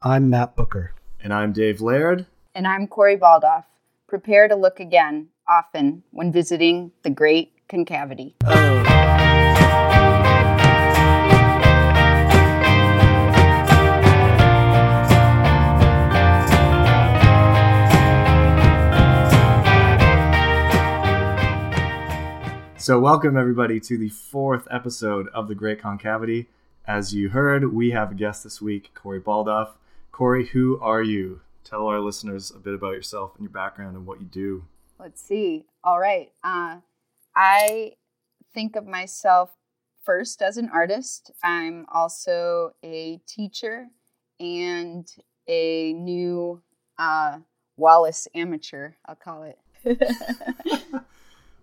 I'm Matt Bucher. And I'm Dave Laird. And I'm Corrie Baldauf. Prepare to look again, often, when visiting the Great Concavity. Oh. So, welcome everybody to the fourth episode of The Great Concavity. As you heard, we have a guest this week, Corrie Baldauf. Corrie, who are you? Tell our listeners a bit about yourself and your background and what you do. Let's see. All right. Uh, I think of myself first as an artist. I'm also a teacher and a new uh, Wallace amateur, I'll call it.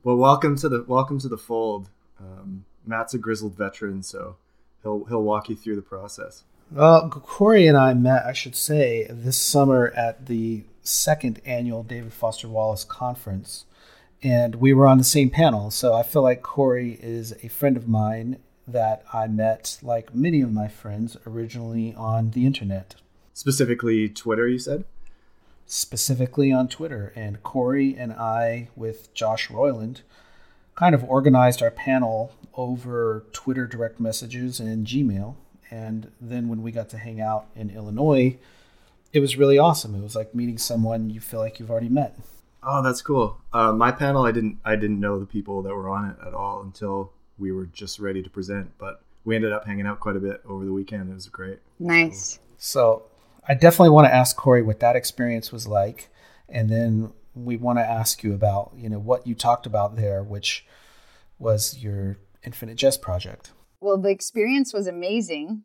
well, welcome to the welcome to the fold. Um, Matt's a grizzled veteran, so he'll he'll walk you through the process. Well, Corrie and I met, I should say, this summer at the second annual David Foster Wallace conference, and we were on the same panel. So I feel like Corrie is a friend of mine that I met, like many of my friends, originally on the internet. Specifically, Twitter, you said? Specifically on Twitter. And Corrie and I, with Josh Roiland, kind of organized our panel over Twitter direct messages and Gmail. And then when we got to hang out in Illinois, it was really awesome. It was like meeting someone you feel like you've already met. Oh, that's cool. Uh, my panel, I didn't, I didn't know the people that were on it at all until we were just ready to present. But we ended up hanging out quite a bit over the weekend. It was great. Nice. So I definitely want to ask Corrie what that experience was like, and then we want to ask you about, you know, what you talked about there, which was your Infinite Jest project. Well, the experience was amazing.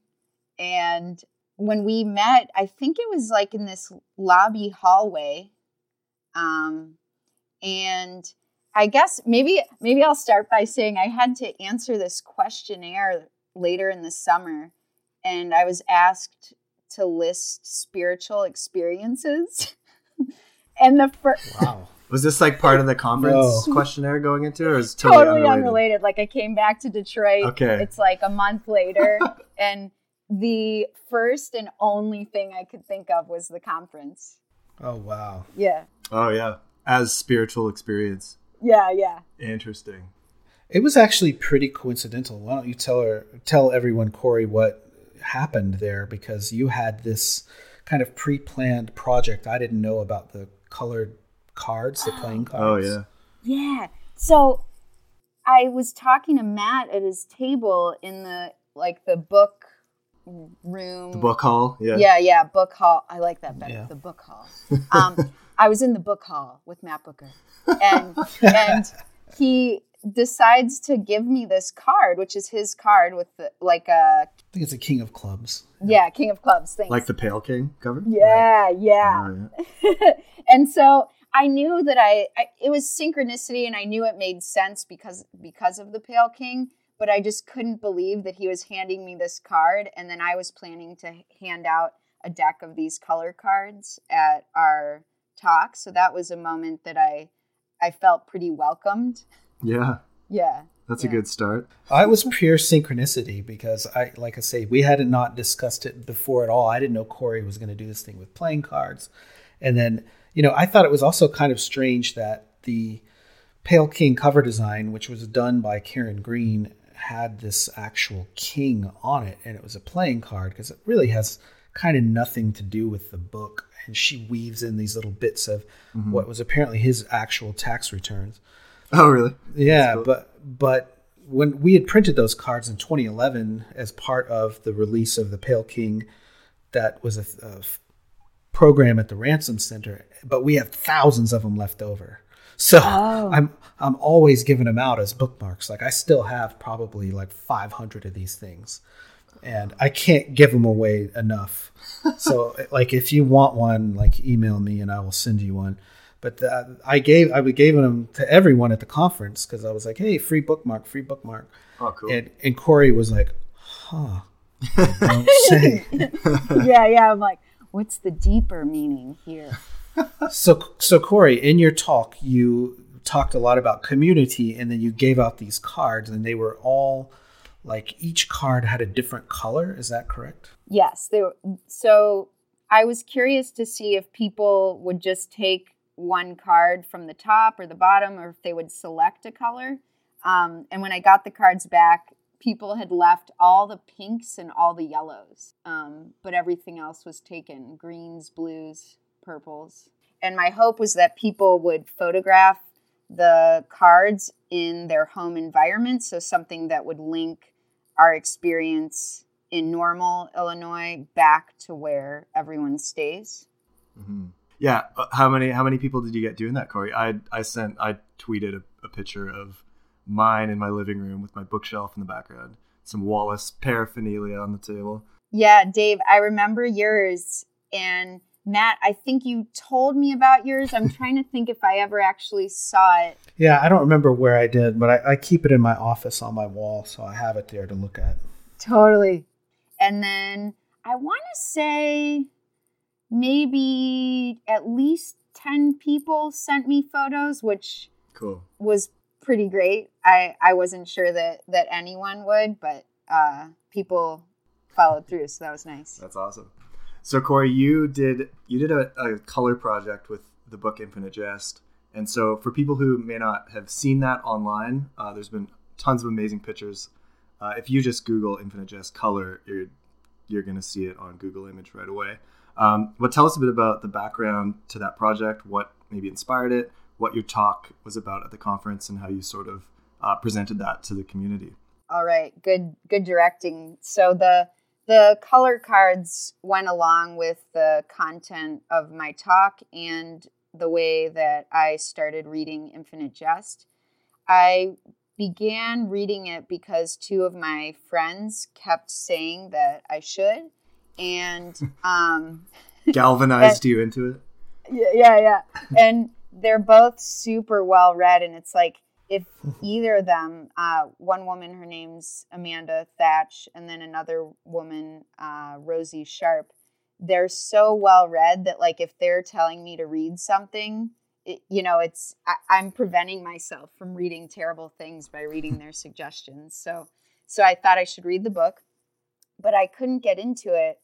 And when we met, I think it was like in this lobby hallway. Um, and I guess maybe maybe I'll start by saying I had to answer this questionnaire later in the summer, and I was asked to list spiritual experiences. and the first wow. Was this like part of the conference no. questionnaire going into, or is totally, totally unrelated? unrelated? Like I came back to Detroit. Okay. It's like a month later, and the first and only thing I could think of was the conference. Oh wow. Yeah. Oh yeah. As spiritual experience. Yeah, yeah. Interesting. It was actually pretty coincidental. Why don't you tell her, tell everyone, Corrie, what happened there? Because you had this kind of pre-planned project. I didn't know about the colored cards, the playing cards. Oh yeah. Yeah. So I was talking to Matt at his table in the like the book room. The book hall. Yeah. Yeah, yeah, book hall. I like that better. Yeah. The book hall. Um, I was in the book hall with Matt Bucher, and and he decides to give me this card, which is his card with the, like a. I think it's a King of Clubs. Yeah, King of Clubs. Thanks. Like the Pale King cover. Yeah, right. yeah. Oh, yeah. and so I knew that I, I, it was synchronicity, and I knew it made sense because because of the Pale King. But I just couldn't believe that he was handing me this card, and then I was planning to hand out a deck of these color cards at our talk. So that was a moment that I I felt pretty welcomed. Yeah. Yeah. That's yeah. a good start. I was pure synchronicity because I, like I say, we had not discussed it before at all. I didn't know Corrie was going to do this thing with playing cards, and then you know I thought it was also kind of strange that the Pale King cover design, which was done by Karen Green, had this actual king on it, and it was a playing card because it really has kind of nothing to do with the book. And she weaves in these little bits of mm-hmm. what was apparently his actual tax returns. Oh, really? Yeah, cool. but but when we had printed those cards in 2011 as part of the release of the Pale King, that was a, a program at the Ransom Center, but we have thousands of them left over. So oh. I'm I'm always giving them out as bookmarks. Like I still have probably like 500 of these things, and I can't give them away enough. so like if you want one, like email me and I will send you one. But uh, I gave I gave them to everyone at the conference because I was like, hey, free bookmark, free bookmark. Oh, cool. And and Corrie was like, huh. Don't say. yeah, yeah. I'm like, what's the deeper meaning here? so so Corrie, in your talk, you talked a lot about community, and then you gave out these cards, and they were all like each card had a different color. Is that correct? Yes. They were, so I was curious to see if people would just take one card from the top or the bottom, or if they would select a color. Um, and when I got the cards back, people had left all the pinks and all the yellows, um, but everything else was taken greens, blues, purples. And my hope was that people would photograph the cards in their home environment, so something that would link our experience in normal Illinois back to where everyone stays. Mm-hmm. Yeah, uh, how many how many people did you get doing that, Corrie? I I sent I tweeted a, a picture of mine in my living room with my bookshelf in the background, some Wallace paraphernalia on the table. Yeah, Dave, I remember yours and Matt, I think you told me about yours. I'm trying to think if I ever actually saw it. Yeah, I don't remember where I did, but I, I keep it in my office on my wall, so I have it there to look at. Totally. And then I want to say maybe at least 10 people sent me photos, which cool. was pretty great. I, I wasn't sure that, that anyone would, but uh, people followed through, so that was nice. That's awesome. So Corrie, you did you did a, a color project with the book Infinite Jest, and so for people who may not have seen that online, uh, there's been tons of amazing pictures. Uh, if you just Google Infinite Jest color, you're you're to see it on Google Image right away. Um, but tell us a bit about the background to that project, what maybe inspired it, what your talk was about at the conference, and how you sort of uh, presented that to the community. All right, good good directing. So the the color cards went along with the content of my talk and the way that I started reading Infinite Jest. I began reading it because two of my friends kept saying that I should, and um, galvanized and, you into it. Yeah, yeah, yeah. and they're both super well read, and it's like if either of them, uh, one woman, her name's Amanda Thatch, and then another woman, uh, Rosie Sharp, they're so well read that like if they're telling me to read something it, you know, it's I, am preventing myself from reading terrible things by reading their suggestions. So, so I thought I should read the book, but I couldn't get into it,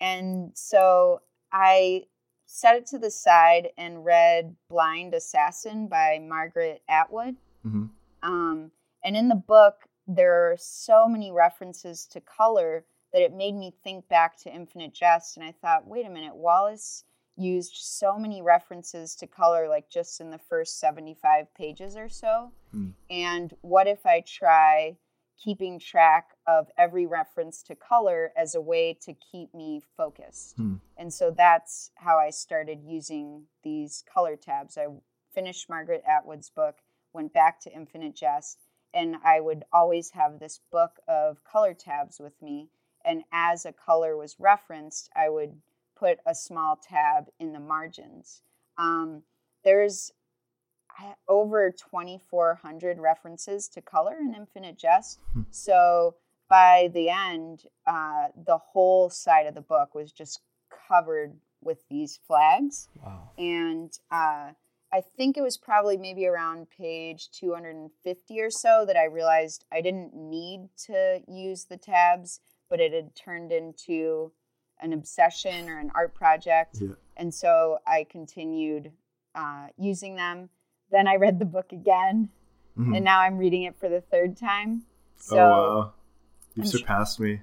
and so I set it to the side and read Blind Assassin by Margaret Atwood. Mm-hmm. Um, and in the book, there are so many references to color that it made me think back to Infinite Jest, and I thought, wait a minute, Wallace used so many references to color like just in the first 75 pages or so mm. and what if i try keeping track of every reference to color as a way to keep me focused mm. and so that's how i started using these color tabs i finished margaret atwood's book went back to infinite jest and i would always have this book of color tabs with me and as a color was referenced i would put a small tab in the margins. Um, there's over 2,400 references to color in Infinite Jest. Hmm. So by the end, uh, the whole side of the book was just covered with these flags. Wow. And uh, I think it was probably maybe around page 250 or so that I realized I didn't need to use the tabs, but it had turned into an obsession or an art project. Yeah. And so I continued uh, using them. Then I read the book again, mm-hmm. and now I'm reading it for the third time. So oh, wow. You've I'm surpassed tr- me.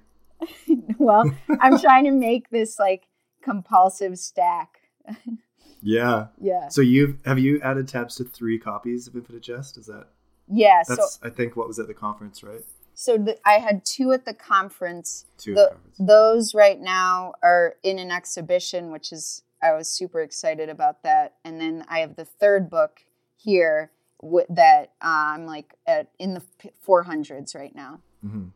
well, I'm trying to make this like compulsive stack. yeah. Yeah. So you've have you added tabs to three copies of Infinite Jest? Is that? Yeah. That's so, I think what was at the conference, right? So the, I had two at the conference. Two the, conference. Those right now are in an exhibition, which is I was super excited about that. And then I have the third book here w- that uh, I'm like at in the 400s right now. Mm-hmm.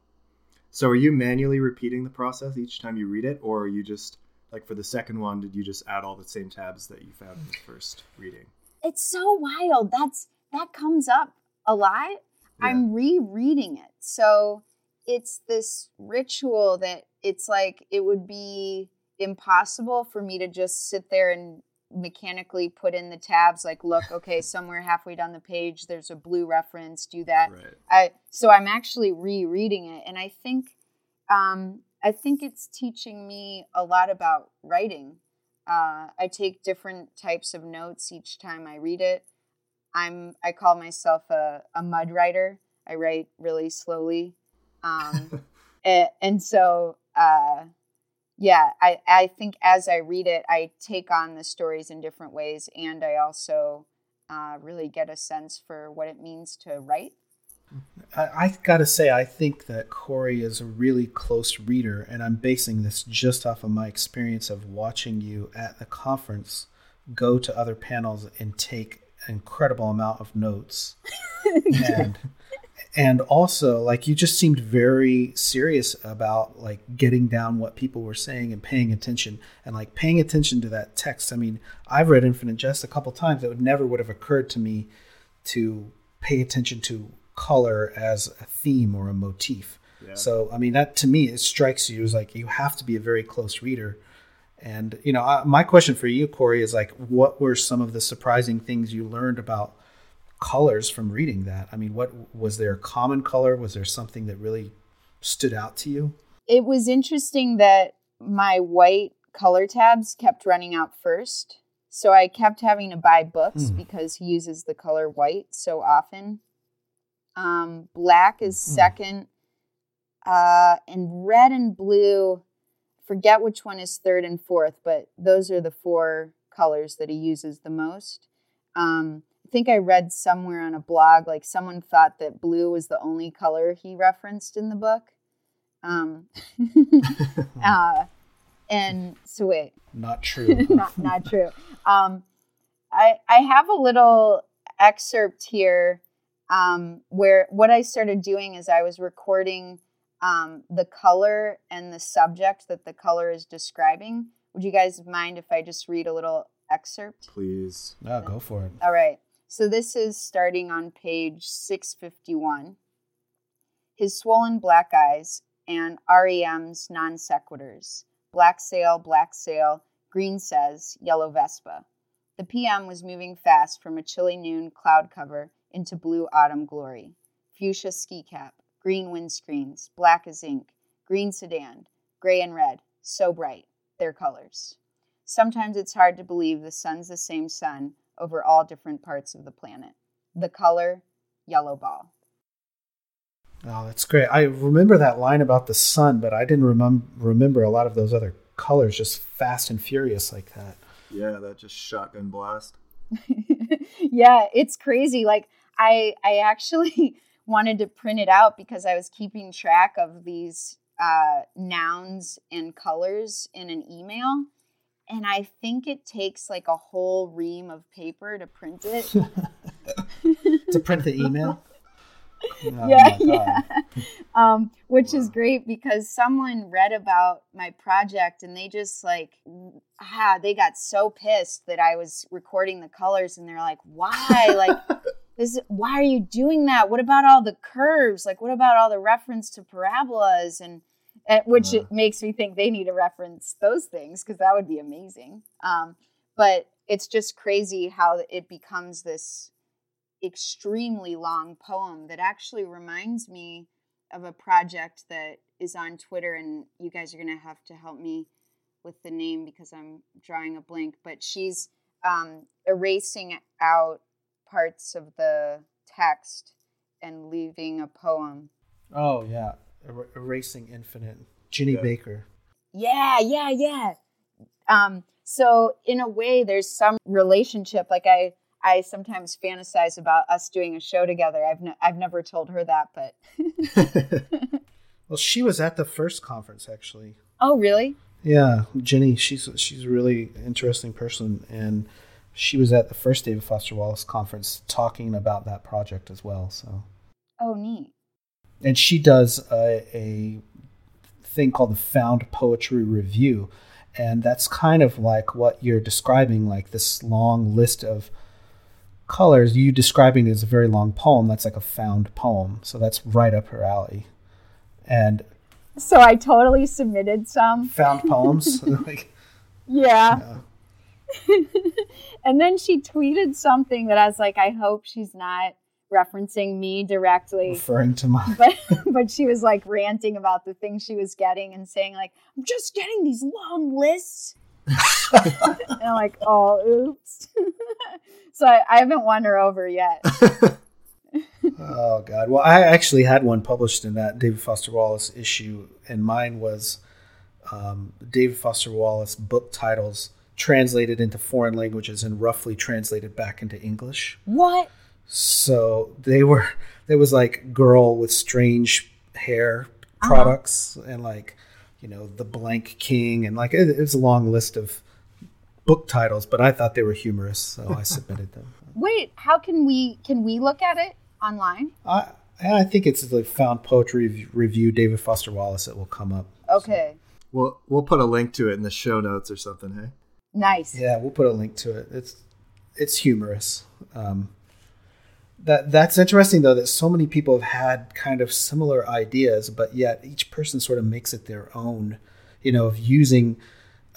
So are you manually repeating the process each time you read it, or are you just like for the second one? Did you just add all the same tabs that you found in the first reading? It's so wild. That's that comes up a lot yeah. I'm rereading it. So it's this ritual that it's like it would be impossible for me to just sit there and mechanically put in the tabs like look okay somewhere halfway down the page there's a blue reference do that right. i so i'm actually rereading it and i think um I think it's teaching me a lot about writing. Uh, I take different types of notes each time I read it. I'm I call myself a, a mud writer. I write really slowly, um, and, and, so uh, yeah, I I think as I read it, I take on the stories in different ways, and I also uh, really get a sense for what it means to write I, I gotta say, I think that Corrie is a really close reader, and I'm basing this just off of my experience of watching you at the conference go to other panels and take an incredible amount of notes. and and also like you just seemed very serious about like getting down what people were saying and paying attention and like paying attention to that text i mean i've read infinite jest a couple times it would never would have occurred to me to pay attention to color as a theme or a motif. Yeah. So, I mean, that to me, it strikes you as like you have to be a very close reader. And, you know, I, my question for you, Corrie, is like, what were some of the surprising things you learned about colors from reading that? I mean, what was there a common color? Was there something that really stood out to you? It was interesting that my white color tabs kept running out first. So I kept having to buy books hmm. because he uses the color white so often. Um, black is hmm. second, uh, and red and blue. Forget which one is third and fourth, but those are the four colors that he uses the most. Um, think I read somewhere on a blog like someone thought that blue was the only color he referenced in the book. Um, uh, and so wait, not true. not not true. Um, I I have a little excerpt here um, where what I started doing is I was recording um, the color and the subject that the color is describing. Would you guys mind if I just read a little excerpt? Please. Yeah, go for it. All right. So this is starting on page 651. His swollen black eyes and REM's non sequiturs. Black sail, black sail, green says, yellow Vespa. The PM was moving fast from a chilly noon cloud cover into blue autumn glory. Fuchsia ski cap, green windscreens, black as ink, green sedan, gray and red, so bright, their colors. Sometimes it's hard to believe the sun's the same sun over all different parts of the planet. The color, yellow ball. Oh, that's great. I remember that line about the sun, but I didn't remem- remember a lot of those other colors just fast and furious like that. Yeah, that just shotgun blast. yeah, it's crazy. Like I I actually wanted to print it out because I was keeping track of these uh, nouns and colors in an email. And I think it takes like a whole ream of paper to print it. to print the email? Oh yeah, yeah. Um, which wow. is great because someone read about my project and they just like, ah, they got so pissed that I was recording the colors and they're like, why? like, this why are you doing that what about all the curves like what about all the reference to parabolas and, and which uh. makes me think they need to reference those things because that would be amazing um, but it's just crazy how it becomes this extremely long poem that actually reminds me of a project that is on twitter and you guys are going to have to help me with the name because i'm drawing a blank but she's um, erasing out parts of the text and leaving a poem. Oh yeah, er- erasing infinite. Jenni yeah. Baker. Yeah, yeah, yeah. Um, so in a way, there's some relationship. Like I, I sometimes fantasize about us doing a show together. I've ne- I've never told her that, but. well, she was at the first conference actually. Oh, really? Yeah, Jenni. She's she's a really interesting person, and she was at the first David Foster Wallace conference talking about that project as well. So, oh, neat. And she does a, a thing called the Found Poetry Review, and that's kind of like what you're describing, like this long list of colors. You describing it as a very long poem. That's like a found poem. So that's right up her alley. And so I totally submitted some found poems. like, yeah. yeah. and then she tweeted something that I was like, I hope she's not referencing me directly. Referring to my. But but she was like ranting about the things she was getting and saying like, I'm just getting these long lists. and I'm like, oh, oops. so I, I haven't won her over yet. oh God! Well, I actually had one published in that David Foster Wallace issue, and mine was um, David Foster Wallace book titles translated into foreign languages and roughly translated back into English. What? So they were there was like girl with strange hair products uh-huh. and like you know the blank king and like it, it was a long list of book titles, but I thought they were humorous, so I submitted them. Wait, how can we can we look at it online? I I think it's like found poetry review David Foster Wallace. It will come up. Okay. So. We'll we'll put a link to it in the show notes or something. Hey. Nice. Yeah, we'll put a link to it. It's it's humorous. Um, that that's interesting though that so many people have had kind of similar ideas, but yet each person sort of makes it their own. You know, of using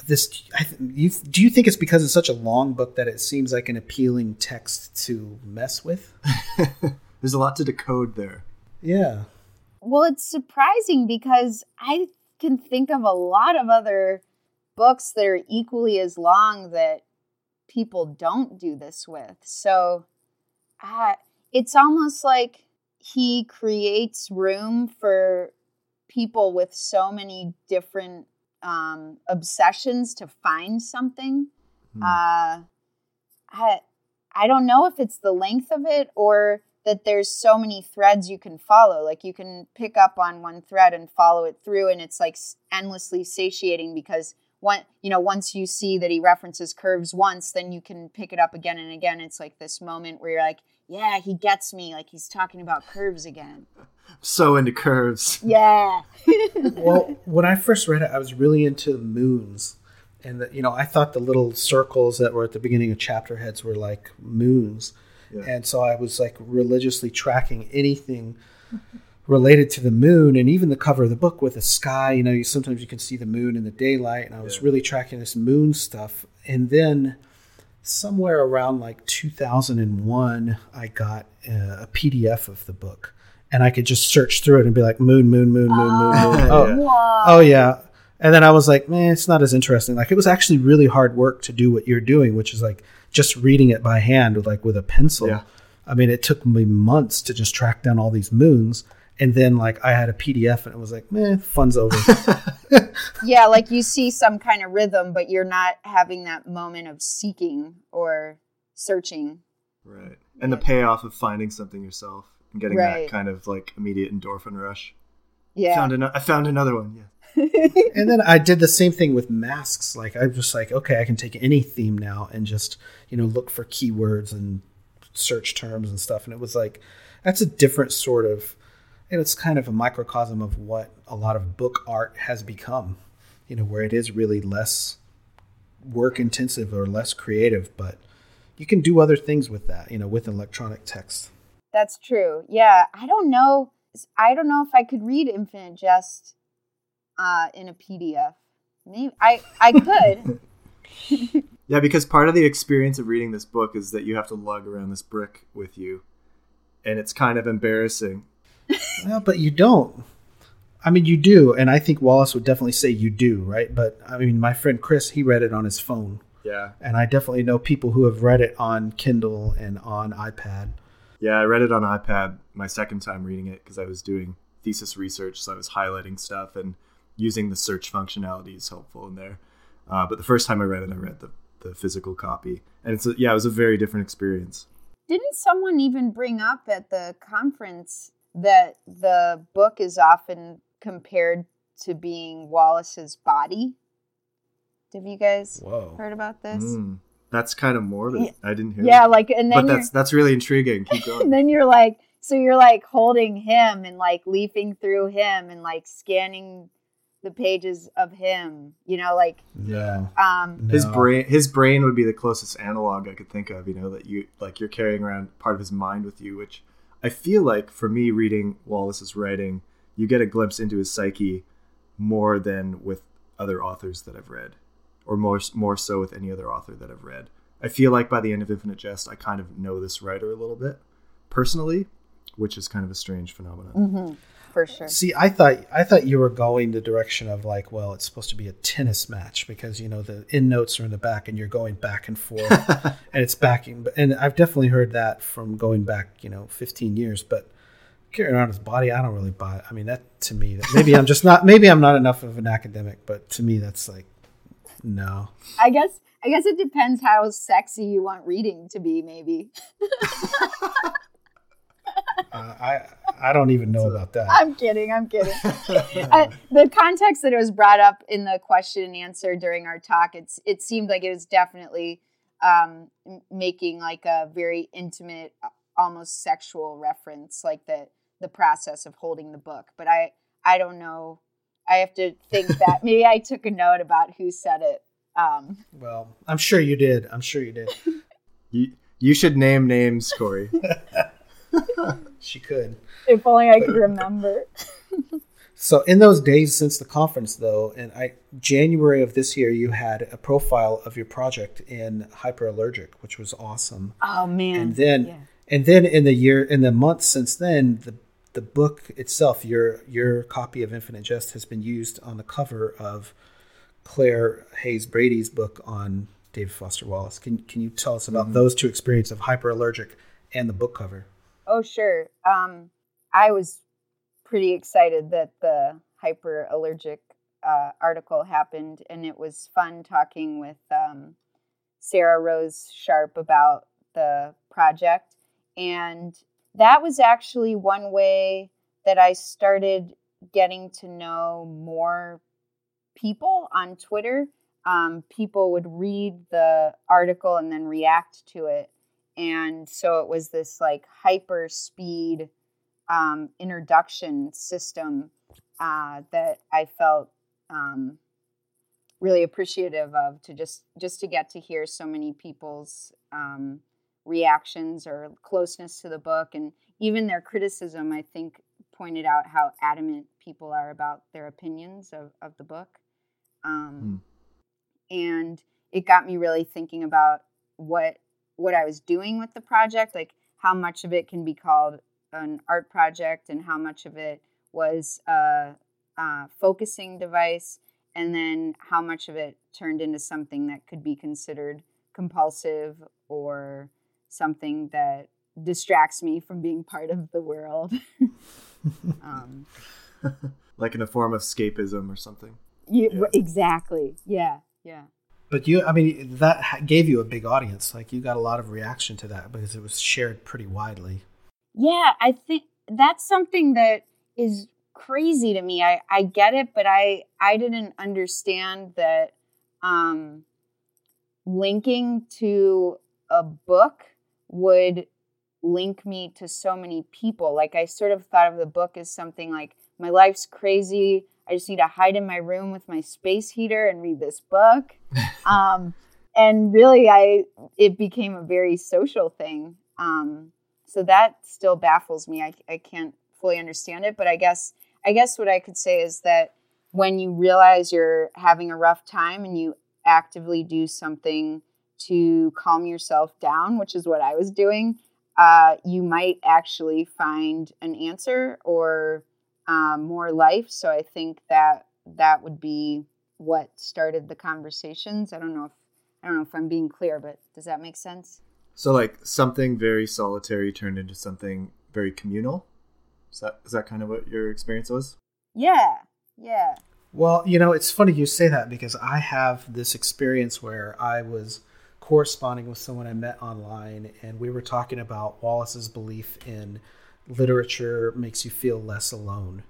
this. I, you, do you think it's because it's such a long book that it seems like an appealing text to mess with? There's a lot to decode there. Yeah. Well, it's surprising because I can think of a lot of other books that are equally as long that people don't do this with. So uh, it's almost like he creates room for people with so many different um, obsessions to find something. Hmm. Uh, I, I don't know if it's the length of it or that there's so many threads you can follow. Like you can pick up on one thread and follow it through, and it's like endlessly satiating because one, you know, once you see that he references curves once, then you can pick it up again and again. It's like this moment where you're like, yeah, he gets me. Like he's talking about curves again. So into curves. Yeah. well, when I first read it, I was really into the moons. And, the, you know, I thought the little circles that were at the beginning of chapter heads were like moons yeah. And so I was like religiously tracking anything related to the moon and even the cover of the book with the sky. You know, you, sometimes you can see the moon in the daylight. And I was yeah. really tracking this moon stuff. And then somewhere around like 2001, I got uh, a, a PDF of the book. And I could just search through it and be like, moon, moon, moon, moon, moon, moon. Ah. Oh, oh, oh yeah. And then I was like, man, it's not as interesting. Like it was actually really hard work to do what you're doing, which is like just reading it by hand, with like with a pencil. Yeah. I mean, it took me months to just track down all these moons. And then, like, I had a PDF and it was like, man, fun's over. yeah, like you see some kind of rhythm, but you're not having that moment of seeking or searching. Right. And the payoff of finding something yourself and getting right. that kind of like immediate endorphin rush. Yeah. I found, an- I found another one. Yeah. and then I did the same thing with masks. Like I'm just like, okay, I can take any theme now and just you know look for keywords and search terms and stuff. And it was like that's a different sort of. And it's kind of a microcosm of what a lot of book art has become. You know, where it is really less work intensive or less creative, but you can do other things with that. You know, with electronic text. That's true. Yeah, I don't know. I don't know if I could read Infinite Jest uh, in a PDF. Maybe I I could. yeah, because part of the experience of reading this book is that you have to lug around this brick with you, and it's kind of embarrassing. Well, but you don't. I mean, you do, and I think Wallace would definitely say you do, right? But I mean, my friend Chris, he read it on his phone. Yeah. And I definitely know people who have read it on Kindle and on iPad. Yeah, I read it on iPad my second time reading it because I was doing thesis research, so I was highlighting stuff and using the search functionality is helpful in there. Uh, but the first time I read it, I read the, the physical copy, and it's a, yeah, it was a very different experience. Didn't someone even bring up at the conference that the book is often compared to being Wallace's body? Have you guys Whoa. heard about this? Mm, that's kind of morbid. Yeah. I didn't hear. Yeah, that. like and then but that's that's really intriguing. Keep going. and then you're like, so you're like holding him and like leafing through him and like scanning the pages of him you know like yeah um his brain his brain would be the closest analog i could think of you know that you like you're carrying around part of his mind with you which i feel like for me reading wallace's writing you get a glimpse into his psyche more than with other authors that i've read or more more so with any other author that i've read i feel like by the end of infinite jest i kind of know this writer a little bit personally, which is kind of a strange phenomenon. Mm-hmm. For sure. See, I thought I thought you were going the direction of like, well, it's supposed to be a tennis match because you know the end notes are in the back and you're going back and forth, and it's backing. And I've definitely heard that from going back, you know, 15 years. But carrying around his body, I don't really buy. It. I mean, that to me, that maybe I'm just not. Maybe I'm not enough of an academic, but to me, that's like, no. I guess I guess it depends how sexy you want reading to be, maybe. Uh, I I don't even know about that. I'm kidding. I'm kidding. uh, the context that it was brought up in the question and answer during our talk, it's it seemed like it was definitely um, making like a very intimate, almost sexual reference, like the the process of holding the book. But I I don't know. I have to think that maybe I took a note about who said it. Um, well, I'm sure you did. I'm sure you did. you you should name names, Corrie. She could. If only I could remember. so in those days since the conference though, and I January of this year you had a profile of your project in hyperallergic, which was awesome. Oh man. And then yeah. and then in the year in the months since then, the the book itself, your your copy of Infinite Jest has been used on the cover of Clare Hayes Brady's book on David Foster Wallace. Can can you tell us about mm-hmm. those two experiences of hyperallergic and the book cover? Oh, sure. Um, I was pretty excited that the hyperallergic uh, article happened, and it was fun talking with um, Sarah Rose Sharp about the project. And that was actually one way that I started getting to know more people on Twitter. Um, people would read the article and then react to it and so it was this like hyper speed um, introduction system uh, that I felt um, really appreciative of to just just to get to hear so many people's um, reactions or closeness to the book and even their criticism. I think pointed out how adamant people are about their opinions of, of the book. Mm. And it got me really thinking about what what I was doing with the project, like how much of it can be called an art project and how much of it was a, a focusing device, and then how much of it turned into something that could be considered compulsive or something that distracts me from being part of the world. um, like in a form of escapism or something. Yeah, yeah. exactly. Yeah, yeah. But you, I mean, that gave you a big audience. Like you got a lot of reaction to that because it was shared pretty widely. Yeah, I think that's something that is crazy to me. I, I get it, but I I didn't understand that um, linking to a book would link me to so many people. Like I sort of thought of the book as something like my life's crazy. I just need to hide in my room with my space heater and read this book. um, and really, I it became a very social thing. Um, so that still baffles me. I, I can't fully understand it, but I guess I guess what I could say is that when you realize you're having a rough time and you actively do something to calm yourself down, which is what I was doing, uh, you might actually find an answer or um, more life. So I think that that would be what started the conversations. I don't know if I don't know if I'm being clear, but does that make sense? So like something very solitary turned into something very communal. Is that is that kind of what your experience was? Yeah. Yeah. Well, you know, it's funny you say that because I have this experience where I was corresponding with someone I met online and we were talking about Wallace's belief in literature makes you feel less alone.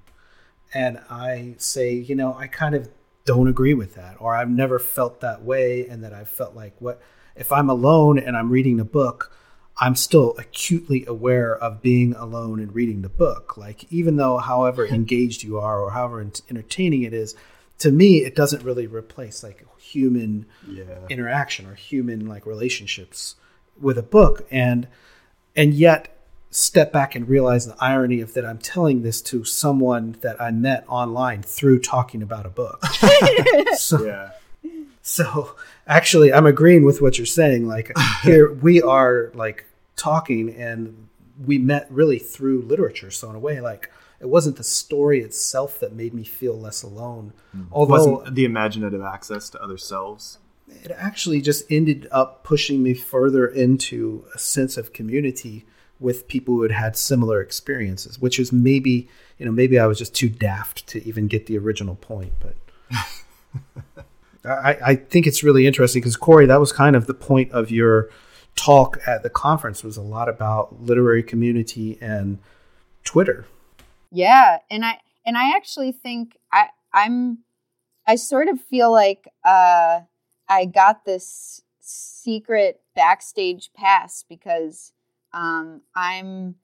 And I say, you know, I kind of don't agree with that, or I've never felt that way, and that I've felt like, what if I'm alone and I'm reading a book? I'm still acutely aware of being alone and reading the book. Like, even though, however engaged you are or however entertaining it is, to me, it doesn't really replace like human yeah. interaction or human like relationships with a book. And and yet, step back and realize the irony of that I'm telling this to someone that I met online through talking about a book. so, yeah. So actually, I'm agreeing with what you're saying. Like here, we are like talking, and we met really through literature. So in a way, like it wasn't the story itself that made me feel less alone. Mm. Although Wasn't the imaginative access to other selves. it actually just ended up pushing me further into a sense of community with people who had had similar experiences, which is maybe you know maybe I was just too daft to even get the original point, but. I, I think it's really interesting because Corrie, that was kind of the point of your talk at the conference was a lot about literary community and Twitter. Yeah, and I and I actually think I I'm I sort of feel like uh I got this secret backstage pass because um I'm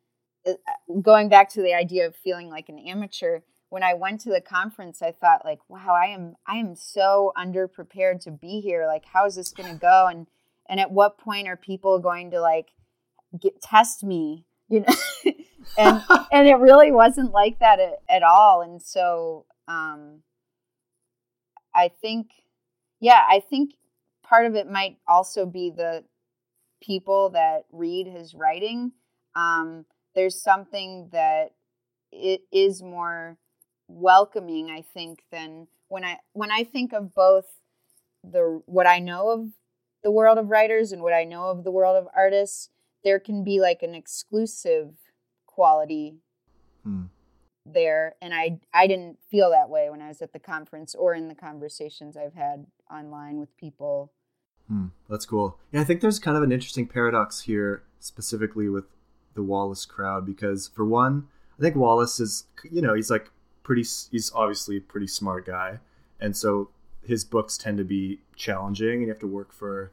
uh, going back to the idea of feeling like an amateur when I went to the conference, I thought like, wow, I am I am so underprepared to be here. Like, how is this going to go? And and at what point are people going to like get test me? You know, and and it really wasn't like that at, at all. And so, um, I think, yeah, I think part of it might also be the people that read his writing. Um, there's something that it is more welcoming i think than when i when i think of both the what i know of the world of writers and what i know of the world of artists there can be like an exclusive quality Hmm. there and i i didn't feel that way when i was at the conference or in the conversations i've had online with people Hmm, that's cool. Yeah, I think there's kind of an interesting paradox here, specifically with the Wallace crowd, because for one, I think Wallace is, you know, he's like pretty, he's obviously a pretty smart guy, and so his books tend to be challenging, and you have to work for,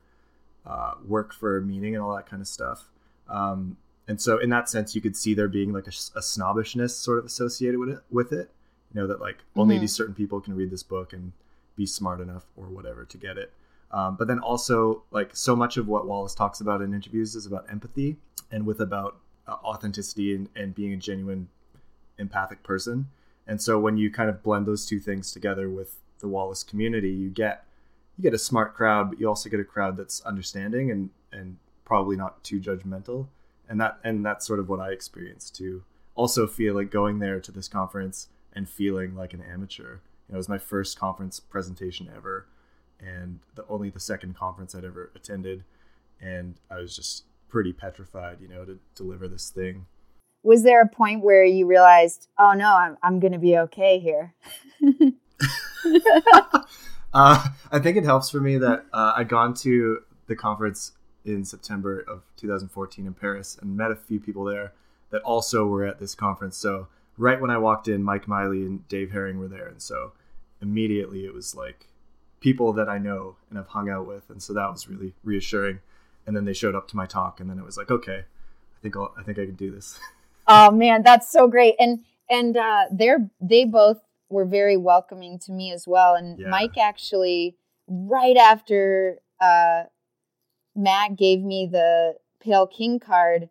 uh, work for meaning and all that kind of stuff. Um, and so, in that sense, you could see there being like a, a snobbishness sort of associated with it. With it, you know, that like only Mhm. these certain people can read this book and be smart enough or whatever to get it. Um, but then also, like so much of what Wallace talks about in interviews is about empathy and with about uh, authenticity and, and being a genuine empathic person. And so when you kind of blend those two things together with the Wallace community, you get you get a smart crowd, but you also get a crowd that's understanding and and probably not too judgmental. And that and that's sort of what I experienced too. Also feel like going there to this conference and feeling like an amateur. You know, it was my first conference presentation ever and the only the second conference I'd ever attended, and I was just pretty petrified, you know, to deliver this thing. was there a point where you realized oh no i'm, I'm gonna be okay here Uh, I think it helps for me that uh, I'd gone to the conference in September of 2014 in Paris and met a few people there that also were at this conference. So right when I walked in, Mike Miley and Dave Hering were there, and so immediately it was like people that I know and have hung out with, and so that was really reassuring. And then they showed up to my talk, and then it was like, okay, I think I'll, I think I can do this. oh man that's so great and and uh they're they both were very welcoming to me as well and Yeah. mike actually right after uh matt gave me the pale king card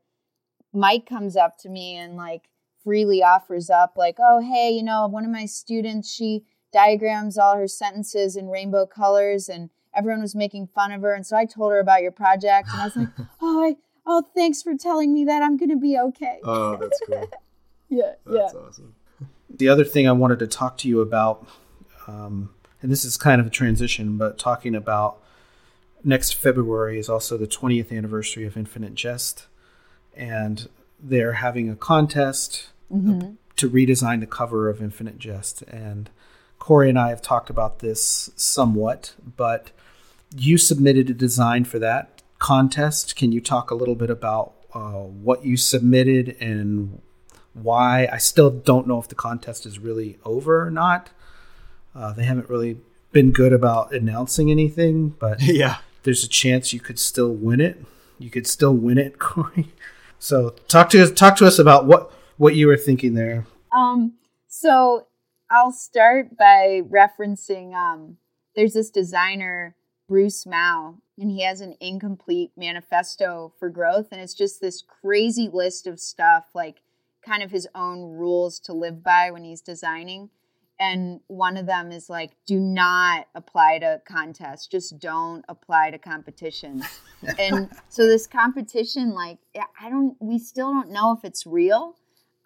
mike comes up to me and like freely offers up like oh hey you know one of my students she diagrams all her sentences in rainbow colors and everyone was making fun of her and so i told her about your project and i was like oh I, oh thanks for telling me that i'm gonna be okay oh, that's cool. yeah yeah That's awesome. The other thing I wanted to talk to you about, um, and this is kind of a transition, but talking about next February is also the 20th anniversary of Infinite Jest, and they're having a contest Mhm. to redesign the cover of Infinite Jest. And Corrie and I have talked about this somewhat, but you submitted a design for that contest. Can you talk a little bit about uh, what you submitted and why? I still don't know if the contest is really over or not. Uh, they haven't really been good about announcing anything, but yeah. there's a chance you could still win it. You could still win it, Corrie. So talk to us. Talk to us about what what you were thinking there. Um, so I'll start by referencing um, there's this designer, Bruce Mau, and he has an incomplete manifesto for growth. And it's just this crazy list of stuff, like kind of his own rules to live by when he's designing. and one of them is like do not apply to contests just don't apply to competitions. and so this competition like i don't we still don't know if it's real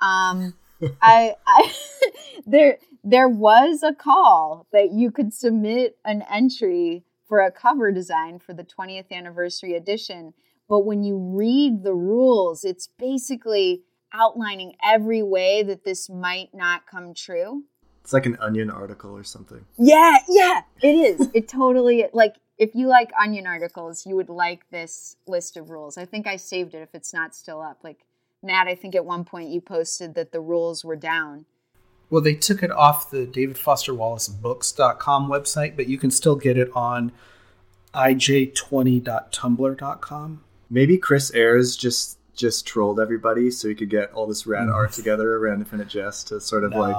um i i there there was a call that you could submit an entry for a cover design for the 20th anniversary edition but when you read the rules it's basically outlining every way that this might not come true It's like an onion article or something. yeah, yeah, it is. It totally like if you like onion articles, you would like this list of rules. I think I saved it if it's not still up. Like Matt, I think at one point you posted that the rules were down. Well, they took it off the David Foster Wallace Books.com website, but you can still get it on ij20.tumblr.com. Maybe Chris Ayres just just trolled everybody so he could get all this rad mm. art together around Infinite Jest to sort of No, like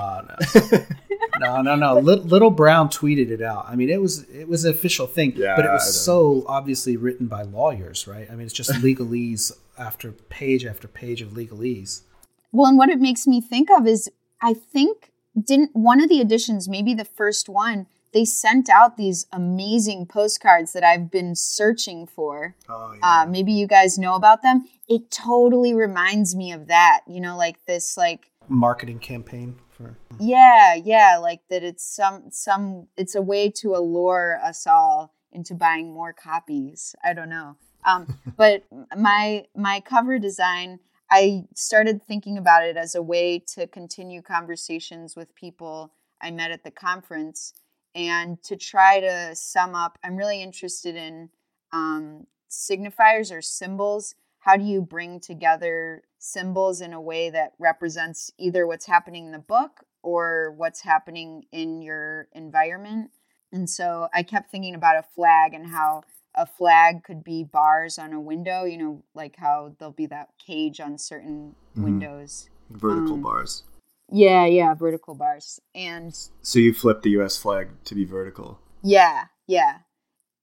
no, no, no, no. Little, Little Brown tweeted it out. I mean, it was it was an official thing, Yeah, but it was so obviously written by lawyers, right? I mean, it's just legalese after page after page of legalese. Well, and what it makes me think of is I think didn't one of the editions, maybe the first one, they sent out these amazing postcards that I've been searching for. oh yeah. Uh, maybe you guys know about them. It totally reminds me of that. You know, like this, like Marketing campaign for yeah, yeah, like that. It's some some. It's a way to allure us all into buying more copies. I don't know. Um, but my my cover design, I started thinking about it as a way to continue conversations with people I met at the conference, and to try to sum up. I'm really interested in um, signifiers or symbols. How do you bring together symbols in a way that represents either what's happening in the book or what's happening in your environment? And so I kept thinking about a flag and how a flag could be bars on a window, you know, like how there'll be that cage on certain Mhm. windows. Vertical um, bars. Yeah, yeah, vertical bars. And So you flip the US flag to be vertical. Yeah, yeah.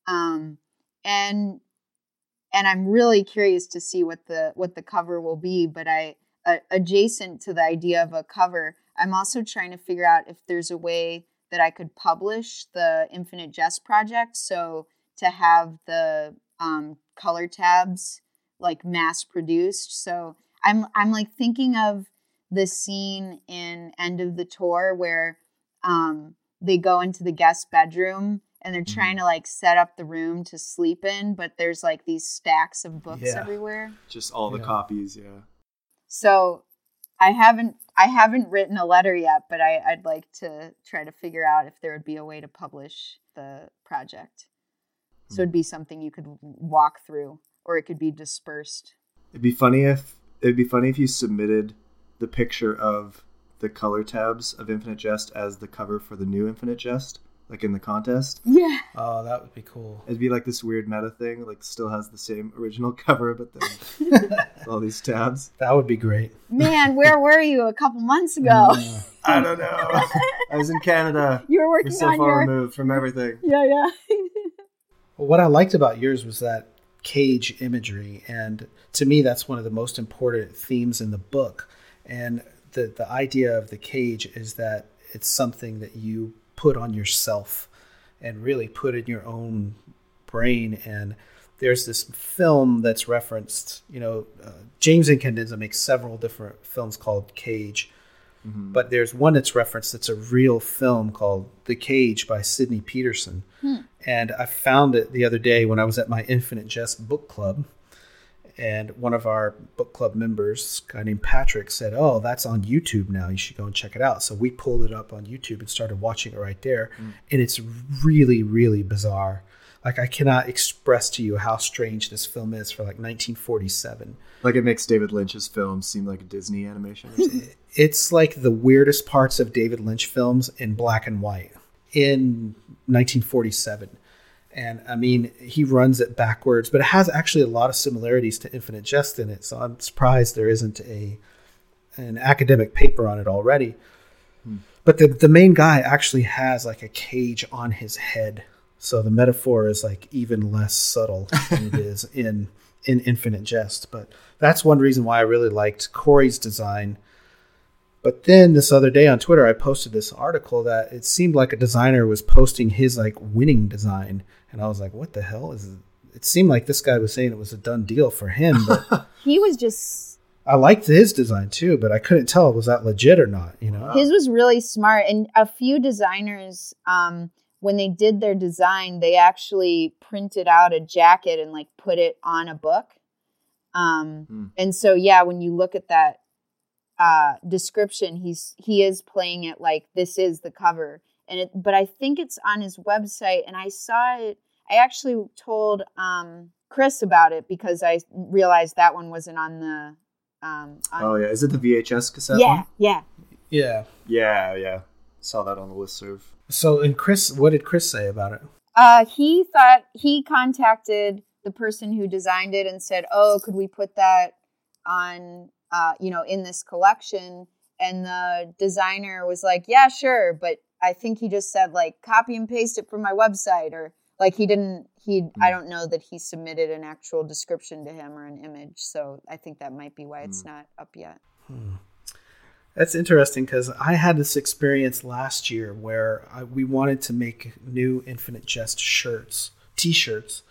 Um and and I'm really curious to see what the what the cover will be, but I uh, adjacent to the idea of a cover, I'm also trying to figure out if there's a way that I could publish the Infinite Jest project so to have the um, color tabs like mass produced. So I'm I'm like thinking of the scene in End of the Tour where um, they go into the guest bedroom and they're trying to like set up the room to sleep in, but there's like these stacks of books Yeah. everywhere. Just all the Yeah. copies, yeah. So I haven't I haven't written a letter yet, but I, I'd like to try to figure out if there would be a way to publish the project. So it'd be something you could walk through, or it could be dispersed. It'd be funny if it'd be funny if you submitted the picture of the color tabs of Infinite Jest as the cover for the new Infinite Jest, like in the contest. Yeah. Oh, that would be cool. It'd be like this weird meta thing, like still has the same original cover, but then all these tabs. That would be great. Man, where were you a couple months ago? Uh, I don't know. I was in Canada. You were We're working so on far your removed from everything. yeah, yeah. Well, what I liked about yours was that cage imagery, and to me, that's one of the most important themes in the book. And the the idea of the cage is that it's something that you put on yourself and really put in your own brain. And there's this film that's referenced. You know, uh, James Incandenza makes several different films called Cage. But there's one that's referenced that's a real film called The Cage by Sidney Peterson. And I found it the other day when I was at my Infinite Jest book club. And one of our book club members, a guy named Patrick, said, Oh, that's on YouTube now. You should go and check it out. So we pulled it up on YouTube and started watching it right there. Mm. And it's really, really bizarre. Like, I cannot express to you how strange this film is for like 1947. Like it makes David Lynch's films seem like a Disney animation or something. It's like the weirdest parts of David Lynch films in black and white in 1947. And I mean, he runs it backwards, but it has actually a lot of similarities to Infinite Jest in it. So I'm surprised there isn't a an academic paper on it already. Hmm. But the the main guy actually has like a cage on his head. So the metaphor is like even less subtle than it is in in Infinite Jest. But that's one reason why I really liked Corrie's design But then this other day on Twitter, I posted this article that it seemed like a designer was posting his like winning design, and I was like, "What the hell is?" It? it seemed like this guy was saying it was a done deal for him, but He was just I liked his design too, but I couldn't tell was that legit or not. You know? his was really smart and a few designers um when they did their design they actually printed out a jacket and like put it on a book um Hmm. and so yeah when you look at that uh description he's he is playing it like this is the cover and it but i think it's on his website and i saw it i actually told um chris about it because i realized that one wasn't on the um on, Oh yeah, is it the VHS cassette? yeah one? yeah yeah. yeah, yeah. Saw that on the listserv. So, and Chris, what did Chris say about it? Uh, he thought he contacted the person who designed it and said, "Oh, could we put that on, uh, you know, in this collection?" And the designer was like, "Yeah, sure," but I think he just said like, "Copy and paste it from my website," or like he didn't. He I don't know that he submitted an actual description to him or an image, so I think that might be why it's not up yet. hmm. That's interesting because I had this experience last year where I, we wanted to make new Infinite Jest shirts, T-shirts,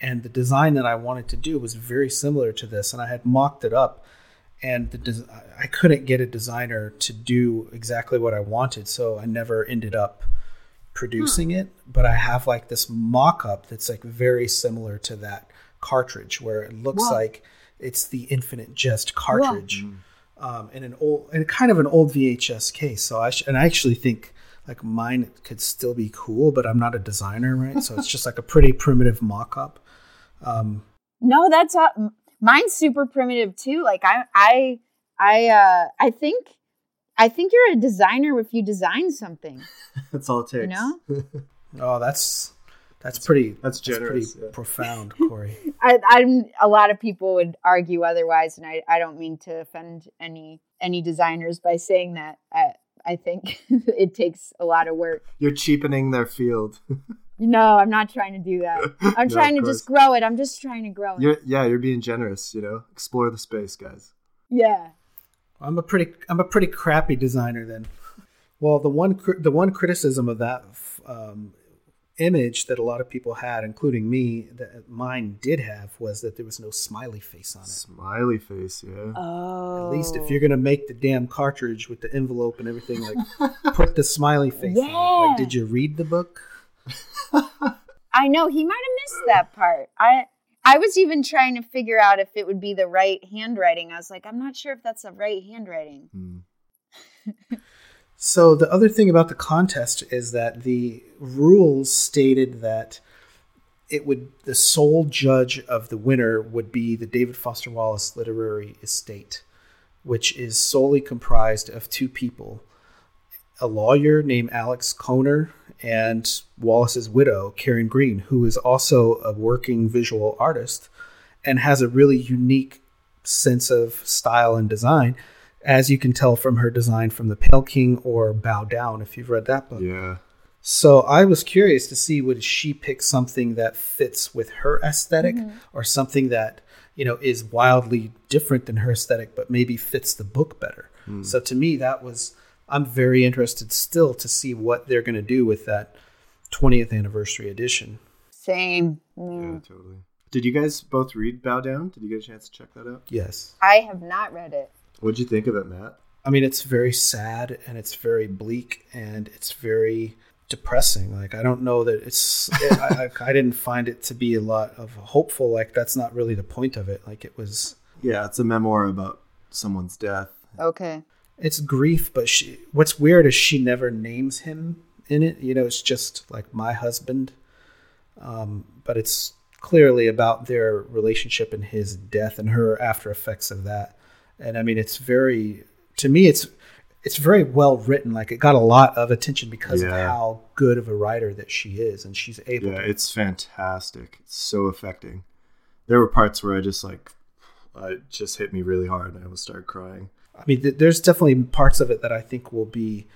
and the design that I wanted to do was very similar to this, and I had mocked it up, and the des- I couldn't get a designer to do exactly what I wanted, so I never ended up producing it. But I have like this mock-up that's like very similar to that cartridge, where it looks Whoa. like it's the Infinite Jest cartridge um, in an old in kind of an old VHS case. So I sh- and I actually think like mine could still be cool, but I'm not a designer, right? So it's just like a pretty primitive mock-up. Um, No, that's uh, mine's super primitive too. Like I, I, I, uh, I think, I think you're a designer if you design something. That's all it takes. You know? oh, that's that's pretty that's generous, pretty yeah. profound, Corrie. I, I'm a lot of people would argue otherwise, and I, I don't mean to offend any any designers by saying that. I, I think it takes a lot of work. You're cheapening their field. No, I'm not trying to do that. I'm No, trying of to just grow it. I'm just trying to grow it. You're yeah, you're being generous. You know, explore the space, guys. yeah. I'm a pretty I'm a pretty crappy designer then. Well, the one cri- the one criticism of that um, image that a lot of people had, including me, that mine did have, was that there was no smiley face on it. Smiley face, yeah. Oh. At least if you're gonna make the damn cartridge with the envelope and everything, like put the smiley face on it. Yeah. Like, did you read the book? I know he might have missed that part. I I was even trying to figure out if it would be the right handwriting. I was like, I'm not sure if that's the right handwriting. Hmm. So the other thing about the contest is that the rules stated that it would the sole judge of the winner would be the David Foster Wallace Literary Estate, which is solely comprised of two people, a lawyer named Alex Koner and Wallace's widow, Karen Green, who is also a working visual artist and has a really unique sense of style and design, as you can tell from her design from The Pale King or Bow Down, if you've read that book. Yeah. So I was curious to see would she pick something that fits with her esthetic mm-hmm. or something that you know is wildly different than her aesthetic but maybe fits the book better. Hmm. So to me that was I'm very interested still to see what they're going to do with that 20th anniversary edition. Same. Yeah, Mm. totally. Did you guys both read Bow Down? Did you get a chance to check that out? Yes. I have not read it. What'd you think of it, Matt? I mean it's very sad and it's very bleak and it's very depressing. Like I don't know that it's I, I, I didn't find it to be a lot of hopeful like that's not really the point of it. Like it was Yeah, it's a memoir about someone's death. Okay. It's grief but she what's weird is she never names him in it. You know it's just like my husband. Um, but it's clearly about their relationship and his death and her after effects of that. And i mean it's very to me it's it's very well written. Like it got a lot of attention because of how good of a writer that she is and she's able Yeah, to it's fantastic. It's so affecting. There were parts where I just like, it just hit me really hard, and I almost started crying. I mean, th- there's definitely parts of it that I think will be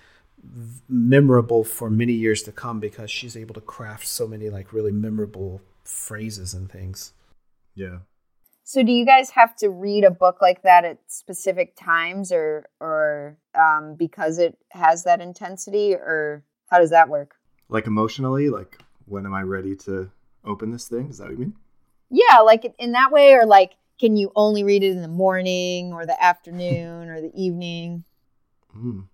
v- memorable for many years to come because she's able to craft so many like really memorable phrases and things. Yeah. So do you guys have to read a book like that at specific times or or um, because it has that intensity or how does that work? Like emotionally, like when am I ready to open this thing? Is that what you mean? Yeah, like in that way or like can you only read it in the morning or the afternoon or the evening? Mm.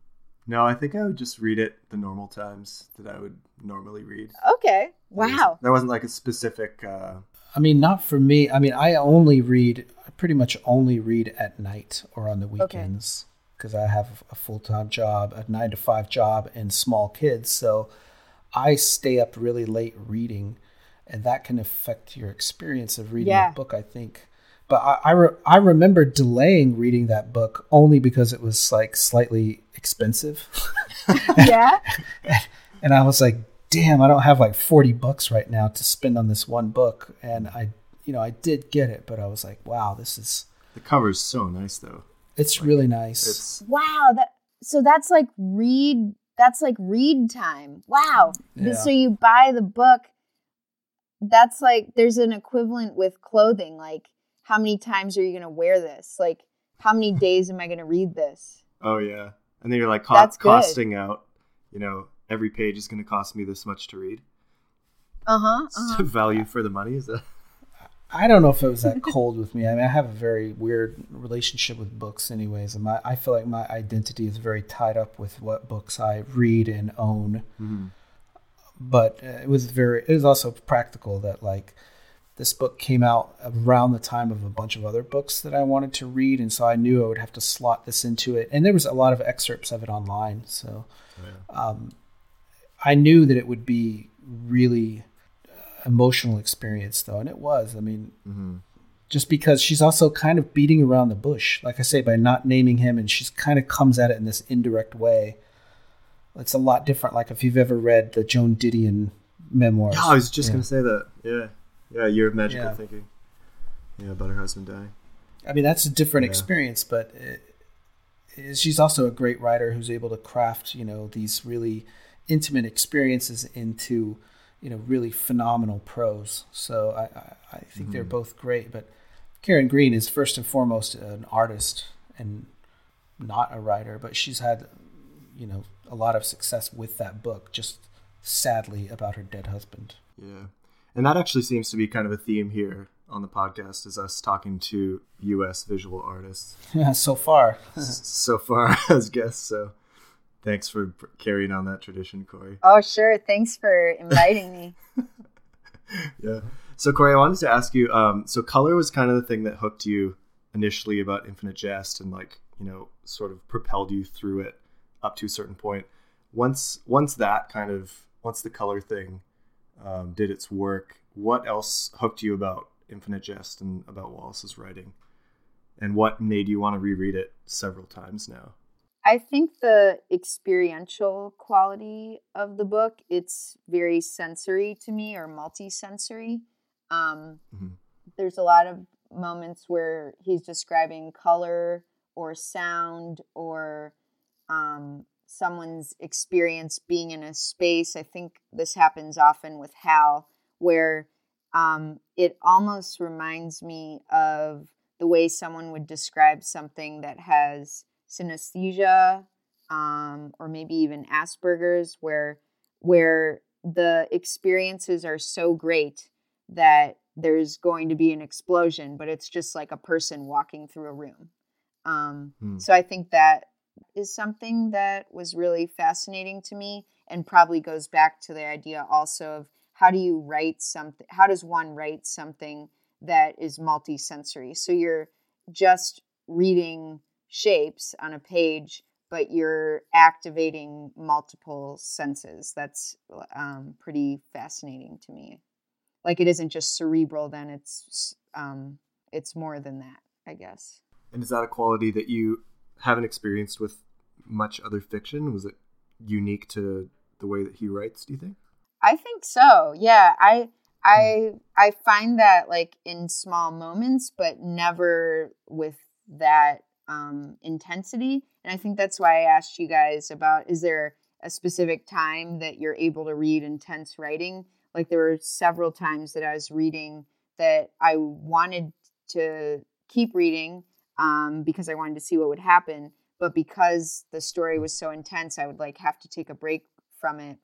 No, I think I would just read it the normal times that I would normally read. Okay. Wow. There wasn't like a specific uh, I mean, not for me. I mean, I only read, I pretty much only read at night or on the weekends because I have a full time job, a nine to five job, and small kids. So I stay up really late reading, and that can affect your experience of reading Yeah. a book, I think. But I, I, re- I remember delaying reading that book only because it was like slightly expensive. yeah. and I was like, damn, I don't have like 40 bucks right now to spend on this one book. And I, you know, I did get it, but I was like, wow, this is, the cover's so nice though. it's really nice. It's Wow, that so that's like read that's like read time. Wow. Yeah. So you buy the book that's like there's an equivalent with clothing like how many times are you going to wear this? Like how many days am I going to read this? oh yeah, and then you're like co- That's good. costing out. You know, every page is going to cost me this much to read. Uh-huh. Uh-huh. value for the money is that? I don't know if it was that cold with me. I mean, I have a very weird relationship with books, anyways. And my, I feel like my identity is very tied up with what books I read and own. Mhm. But uh, it was very, it was also practical that like this book came out around the time of a bunch of other books that I wanted to read, and so I knew I would have to slot this into it. And there was a lot of excerpts of it online, so um, I knew that it would be really uh, emotional experience, though, and it was. I mean, Mhm. just because she's also kind of beating around the bush, like I say, by not naming him, and she's kind of comes at it in this indirect way. It's a lot different. Like if you've ever read the Joan Didion memoirs. Yeah, I was just Yeah. gonna say that. Yeah, yeah, year of magical Yeah. thinking. Yeah, about her husband dying. I mean, that's a different Yeah. experience, but it, it- she's also a great writer who's able to craft, you know, these really intimate experiences into, you know, really phenomenal prose. So I, I, I think they're mm-hmm. both great. But Karen Green is first and foremost an artist and not a writer, but she's had, you know, a lot of success with that book. Just sadly about her dead husband. Yeah, and that actually seems to be kind of a theme here on the podcast, is us talking to U.S. visual artists Yeah, so far. so far as guests. So, thanks for carrying on that tradition, Corrie. Oh, sure. Thanks for inviting me. Yeah. So, Corrie, I wanted to ask you. Um, so, color was kind of the thing that hooked you initially about Infinite Jest, and like you know, sort of propelled you through it up to a certain point. Once, once that kind of, once the color thing um, did its work, what else hooked you about Infinite Jest and about Wallace's writing, and what made you want to reread it several times now? I think the experiential quality of the book, it's very sensory to me or multi-sensory. Um, Mhm. There's a lot of moments where he's describing color or sound or um, someone's experience being in a space. I think this happens often with Hal, where um, it almost reminds me of the way someone would describe something that has synesthesia um, or maybe even Asperger's, where where the experiences are so great that there's going to be an explosion, but it's just like a person walking through a room. Um, Hmm. So I think that is something that was really fascinating to me, and probably goes back to the idea also of how do you write something? How does one write something that is multi-sensory? So you're just reading shapes on a page, but you're activating multiple senses. That's um, pretty fascinating to me. Like it isn't just cerebral, then it's um, it's more than that, I guess. And is that a quality that you haven't experienced with much other fiction? Was it unique to the way that he writes? Do you think? I think so. Yeah, I I I find that like in small moments, but never with that um, intensity. And I think that's why I asked you guys about: is there a specific time that you're able to read intense writing? Like there were several times that I was reading that I wanted to keep reading um, because I wanted to see what would happen. But because the story was so intense, I would like have to take a break from it,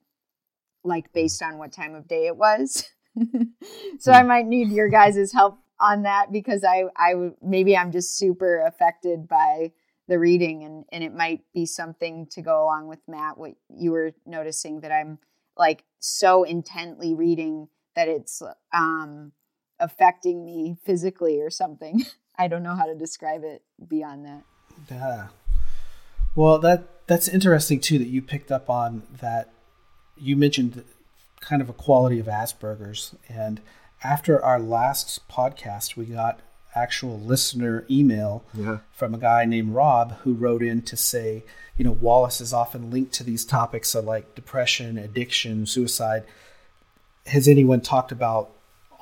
like based on what time of day it was. so I might need your guys' help on that because I I maybe I'm just super affected by the reading and and it might be something to go along with Matt what you were noticing that I'm like so intently reading that it's um affecting me physically or something. I don't know how to describe it beyond that. Yeah. Well, that that's interesting too that you picked up on that you mentioned kind of a quality of Asperger's and after our last podcast we got actual listener email Yeah. from a guy named Rob who wrote in to say, you know, Wallace is often linked to these topics of like depression, addiction, suicide. Has anyone talked about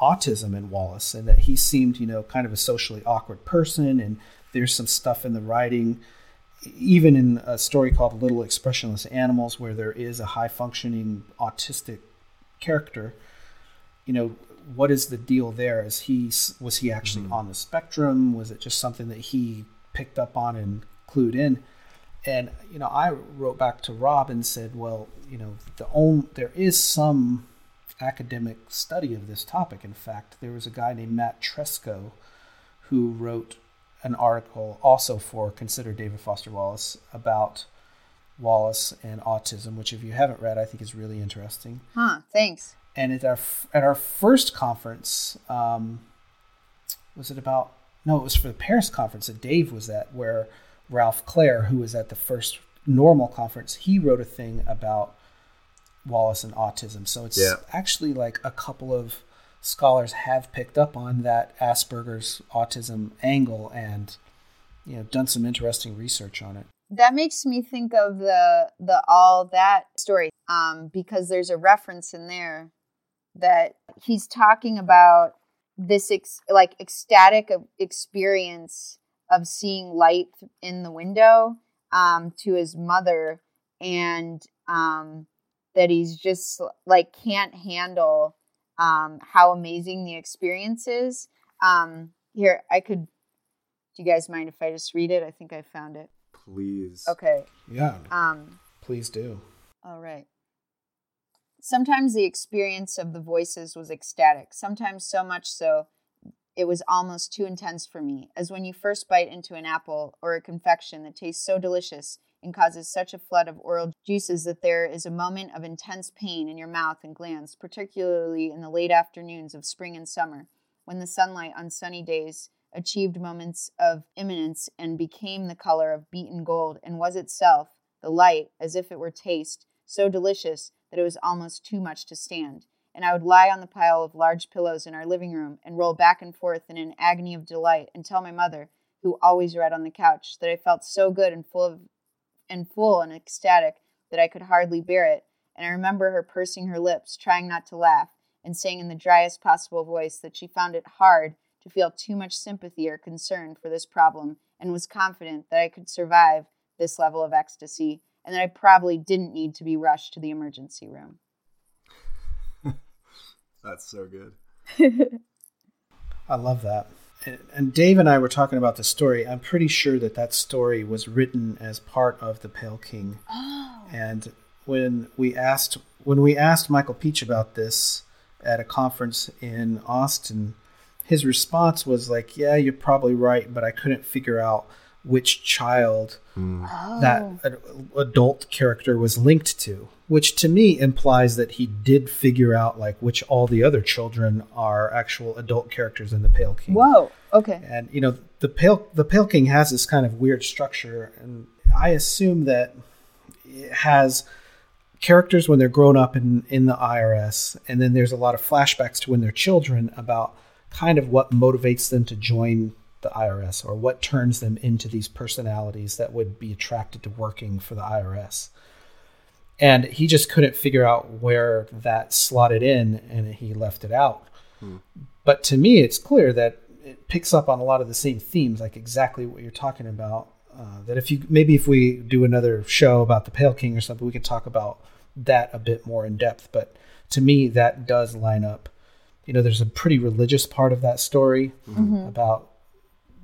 autism in Wallace and that he seemed, you know, kind of a socially awkward person and there's some stuff in the writing even in a story called Little Expressionless Animals where there is a high functioning autistic character, you know, what is the deal there? Is he was he actually Mhm. on the spectrum? Was it just something that he picked up on and clued in? And you know, I wrote back to Rob and said, well, you know, the only, there is some academic study of this topic. In fact, there was a guy named Matt Tresco who wrote an article also for Consider David Foster Wallace about Wallace and autism, which if you haven't read, I think is really interesting Huh, thanks. and at our at our first conference, um, was it about? No, it was for the Paris conference that Dave was at, where Ralph Clare, who was at the first normal conference, he wrote a thing about Wallace and autism. So it's Yeah. actually like a couple of scholars have picked up on that Asperger's autism angle and you know done some interesting research on it. That makes me think of the the all that story um because there's a reference in there that he's talking about this ex- like ecstatic experience of seeing light in the window um to his mother and um that he's just like can't handle um how amazing the experience is um here I could do you guys mind if I just read it? I think I found it. Please. Okay. Yeah, Um, please do. all right. Sometimes the experience of the voices was ecstatic, sometimes so much so it was almost too intense for me, as when you first bite into an apple or a confection that tastes so delicious and causes such a flood of oral juices that there is a moment of intense pain in your mouth and glands, particularly in the late afternoons of spring and summer, when the sunlight on sunny days achieved moments of imminence and became the color of beaten gold and was itself, the light, as if it were taste, so delicious that it was almost too much to stand. And I would lie on the pile of large pillows in our living room and roll back and forth in an agony of delight and tell my mother, who always read on the couch, that I felt so good and full of and full and ecstatic that I could hardly bear it. And I remember her pursing her lips, trying not to laugh, and saying in the driest possible voice that she found it hard to feel too much sympathy or concern for this problem and was confident that I could survive this level of ecstasy and that I probably didn't need to be rushed to the emergency room. That's so good. I love that. And, Dave and I were talking about the story. I'm pretty sure that that story was written as part of the Pale King. Oh. And when we asked when we asked Michael Pietsch about this at a conference in Austin, his response was like, "Yeah, you're probably right, but I couldn't figure out which child mm. that oh. ad- adult character was linked to." Which to me implies that he did figure out like which all the other children are actual adult characters in the Pale King Whoa. Okay. and you know the pale the pale king has this kind of weird structure and i assume that it has characters when they're grown up in in the irs and then there's a lot of flashbacks to when they're children about kind of what motivates them to join the irs or what turns them into these personalities that would be attracted to working for the irs and he just couldn't figure out where that slotted in and he left it out. Hmm. But to me it's clear that it picks up on a lot of the same themes like exactly what you're talking about uh, that if you maybe if we do another show about the pale king or something we can talk about that a bit more in depth. But to me that does line up. You know there's a pretty religious part of that story mm-hmm. Mm-hmm. about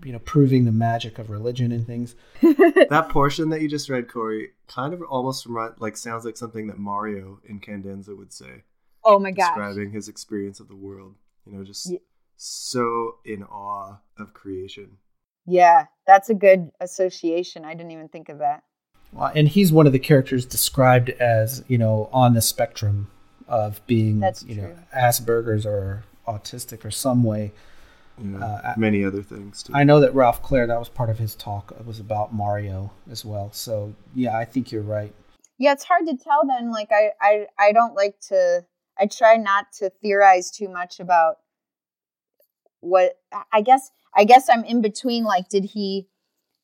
you know proving the magic of religion and things. that portion that you just read, Corrie, kind of almost remind, like sounds like something that Mario Incandenza would say. Oh my god! Describing his experience of the world, you know, just yeah. so in awe of creation. Yeah, that's a good association. I didn't even think of that. Well, and he's one of the characters described as you know on the spectrum of being that's you true. know Asperger's or autistic or some way yeah, uh, many other things too. I know that Ralph Clare that was part of his talk it was about Mario as well. So yeah, I think you're right. Yeah, it's hard to tell then. Like I, I, I don't like to. I try not to theorize too much about what. I guess. I guess I'm in between. Like, did he,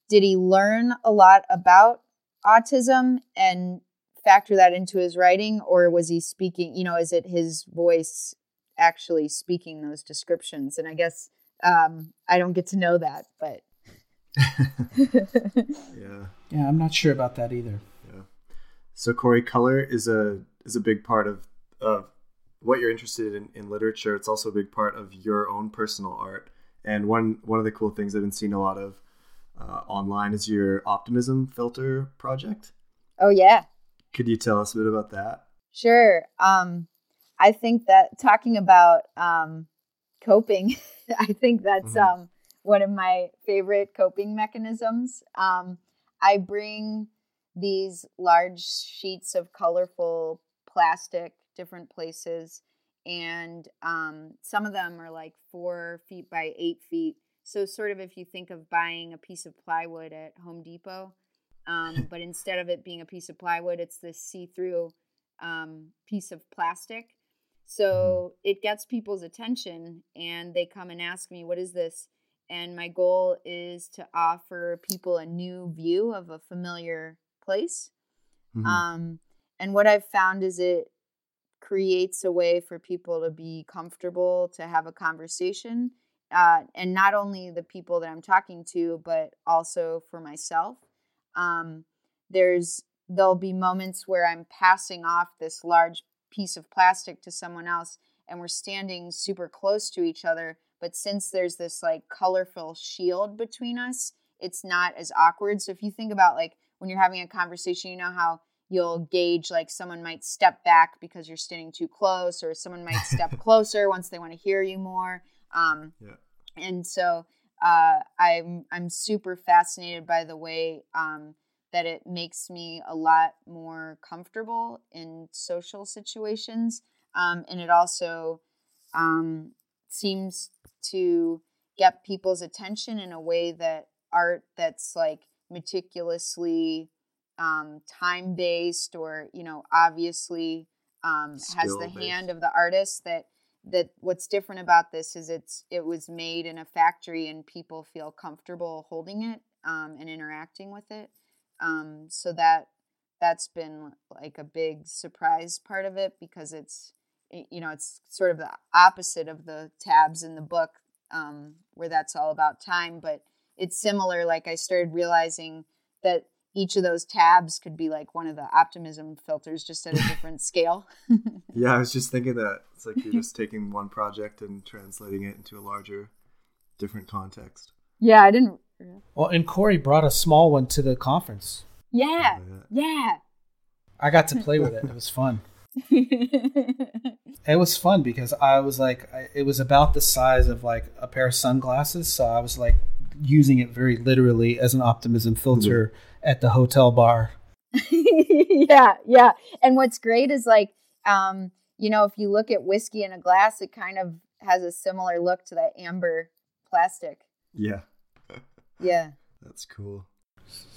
did he learn a lot about autism and factor that into his writing, or was he speaking? You know, is it his voice actually speaking those descriptions? And I guess um, I don't get to know that, but yeah, yeah, I'm not sure about that either. Yeah. So Corrie, color is a is a big part of of what you're interested in in literature. It's also a big part of your own personal art. And one one of the cool things I've been seeing a lot of uh, online is your optimism filter project. Oh yeah. Could you tell us a bit about that? Sure. Um, I think that talking about um, coping I think that's mm-hmm. um, one of my favorite coping mechanisms. Um, I bring these large sheets of colorful plastic different places and um, some of them are like four feet by eight feet so sort of if you think of buying a piece of plywood at home depot um, but instead of it being a piece of plywood it's this see-through um, piece of plastic. So it gets people's attention and they come and ask me, What is this? And my goal is to offer people a new view of a familiar place. Mm-hmm. Um, and what I've found is it creates a way for people to be comfortable to have a conversation. Uh, and not only the people that I'm talking to, but also for myself. Um, there's there'll be moments where I'm passing off this large piece of plastic to someone else and we're standing super close to each other but since there's this like colorful shield between us it's not as awkward so if you think about like when you're having a conversation you know how you'll gauge like someone might step back because you're standing too close or someone might step closer once they want to hear you more um, yeah. and so uh, I'm I'm super fascinated by the way um, that it makes me a lot more comfortable in social situations. Um, and it also um, seems to get people's attention in a way that art that's like meticulously um, time based or, you know, obviously um, has the hand of the artist that that what's different about this is it's it was made in a factory and people feel comfortable holding it um, and interacting with it um, so that that's been like a big surprise part of it because it's you know it's sort of the opposite of the tabs in the book um, where that's all about time but it's similar like i started realizing that each of those tabs could be like one of the optimism filters just at a different scale. Yeah i was just thinking that. It's like you're just taking one project and translating it into a larger different context. Yeah i didn't well, and Corrie brought a small one to the conference. Yeah, yeah. I got to play with it. It was fun. it was fun because I was like, it was about the size of like a pair of sunglasses. So I was like using it very literally as an optimism filter mm-hmm. at the hotel bar. yeah, yeah. And what's great is like, um, you know, if you look at whiskey in a glass, it kind of has a similar look to that amber plastic. Yeah. Yeah. That's cool.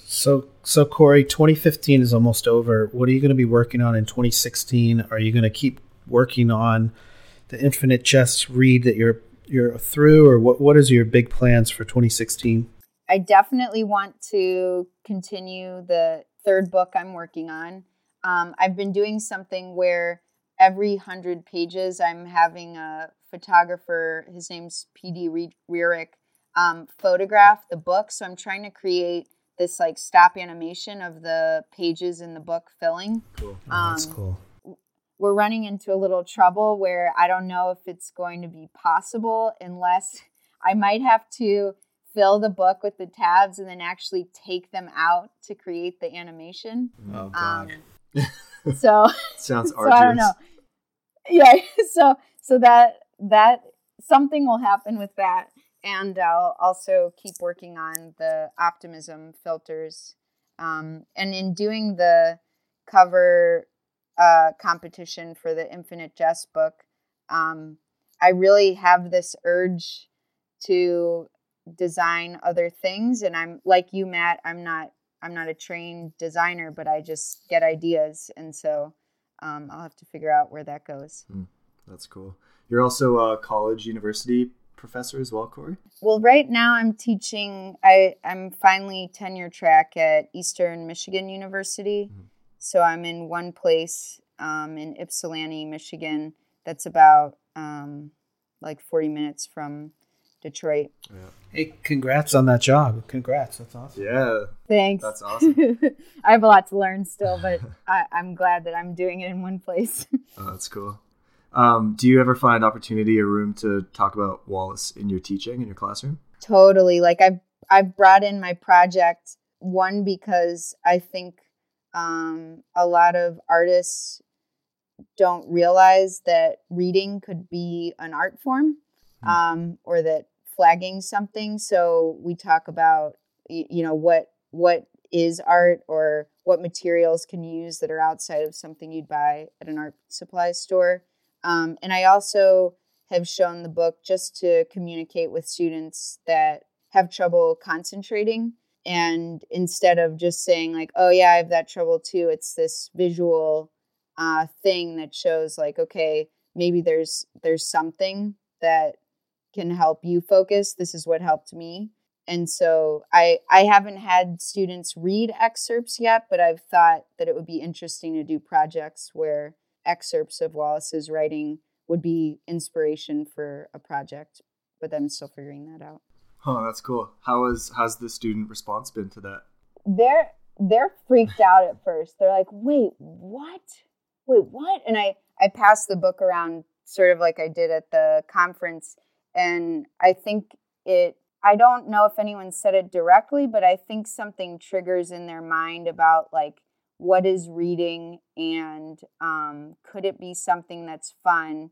So, so Corrie, 2015 is almost over. What are you going to be working on in 2016? Are you going to keep working on the Infinite Jest read that you're you're through, or what? What is your big plans for 2016? I definitely want to continue the third book I'm working on. Um, I've been doing something where every hundred pages I'm having a photographer. His name's P.D. Rierick um, photograph the book. So I'm trying to create this like stop animation of the pages in the book filling. Cool. Oh, that's um, cool. We're running into a little trouble where I don't know if it's going to be possible unless I might have to fill the book with the tabs and then actually take them out to create the animation. Oh God. Um, so Sounds so arduous. I don't know. Yeah, so so that that something will happen with that, and I'll also keep working on the optimism filters. Um, and in doing the cover uh, competition for the Infinite Jest book, um, I really have this urge to design other things, and I'm like you, Matt. I'm not I'm not a trained designer, but I just get ideas, and so um, I'll have to figure out where that goes. That's cool. You're also a college university professor as well, Corrie. Well, right now I'm teaching. I I'm finally tenure track at Eastern Michigan University, Mhm. so I'm in one place um, in Ypsilanti, Michigan. That's about um, like 40 minutes from Detroit. Hey, congrats on that job. Congrats. That's awesome. Yeah, Thanks. That's awesome. I have a lot to learn still, but I, I'm glad that I'm doing it in one place. oh, that's cool. Um, do you ever find opportunity or room to talk about Wallace in your teaching in your classroom? Totally. Like I've I've brought in my project one because I think um, a lot of artists don't realize that reading could be an art form, Hmm. um, or that flagging something. So we talk about you know what what is art or what materials can you use that are outside of something you'd buy at an art supply store. Um, and I also have shown the book just to communicate with students that have trouble concentrating. And instead of just saying, like, oh, yeah, I have that trouble too, it's this visual uh, thing that shows, like, okay, maybe there's there's something that can help you focus. This is what helped me. And so I I haven't had students read excerpts yet, but I've thought that it would be interesting to do projects where excerpts of Wallace's writing would be inspiration for a project, but I'm still figuring that out. Oh, that's cool. How has has the student response been to that? They're they're freaked out at first. They're like, "Wait, what? Wait, what?" And I I passed the book around sort of like I did at the conference and I think it I don't know if anyone said it directly, but I think something triggers in their mind about like what is reading and um, could it be something that's fun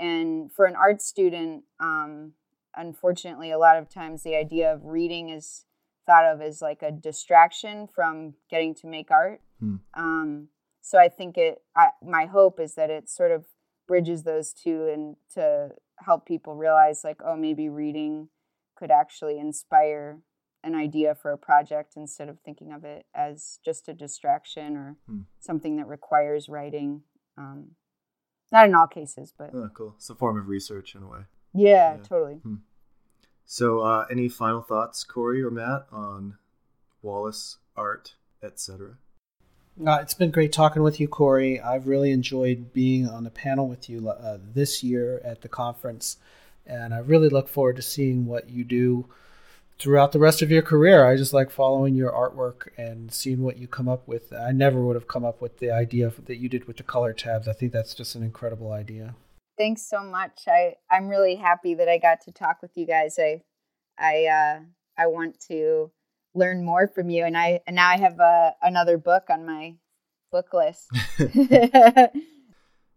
and for an art student um, unfortunately a lot of times the idea of reading is thought of as like a distraction from getting to make art Hmm. um, so i think it I, my hope is that it sort of bridges those two and to help people realize like oh maybe reading could actually inspire an idea for a project instead of thinking of it as just a distraction or Hmm. something that requires writing. Um, not in all cases, but Oh, cool. It's a form of research in a way. yeah, Yeah. totally. So, uh, any final thoughts, Corrie or Matt, on Wallace, art, etc.? Uh, it's been great talking with you, Corrie. I've really enjoyed being on the panel with you uh, this year at the conference, and I really look forward to seeing what you do throughout the rest of your career. I just like following your artwork and seeing what you come up with. I never would have come up with the idea that you did with the color tabs. I think that's just an incredible idea. Thanks so much. I I'm really happy that I got to talk with you guys. I I uh, I want to learn more from you, and I and now I have uh, another book on my book list.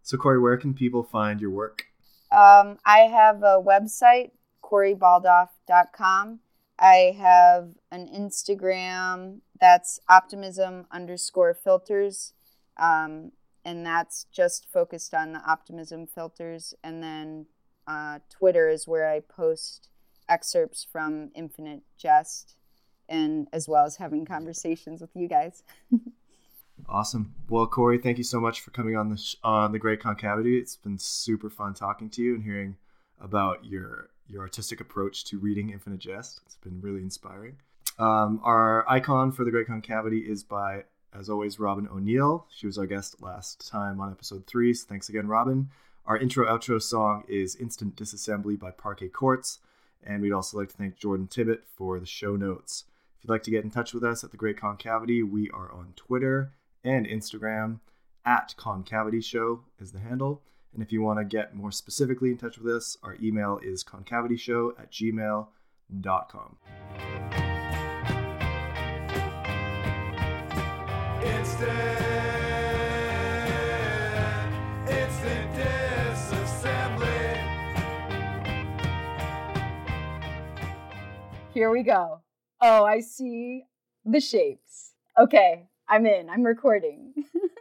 So, Corrie, where can people find your work? Um, I have a website, CorrieBaldauf.com. I have an Instagram that's optimism underscore filters. Um, and that's just focused on the optimism filters. And then uh, Twitter is where I post excerpts from Infinite Jest and as well as having conversations with you guys. Awesome. Well, Corrie, thank you so much for coming on the sh- on the Great Concavity. It's been super fun talking to you and hearing about your your artistic approach to reading Infinite Jest. It's been really inspiring. Um, our icon for the Great Concavity is by, as always, Robin O'Neill. She was our guest last time on episode three. So thanks again, Robin. Our intro outro song is Instant Disassembly by Parquet Courts. And we'd also like to thank Jordan Tibbett for the show notes. If you'd like to get in touch with us at the Great Concavity, we are on Twitter and Instagram at Concavity Show is the handle. And if you want to get more specifically in touch with us, our email is concavityshow at gmail.com. Instant, Here we go. Oh, I see the shapes. Okay, I'm in. I'm recording.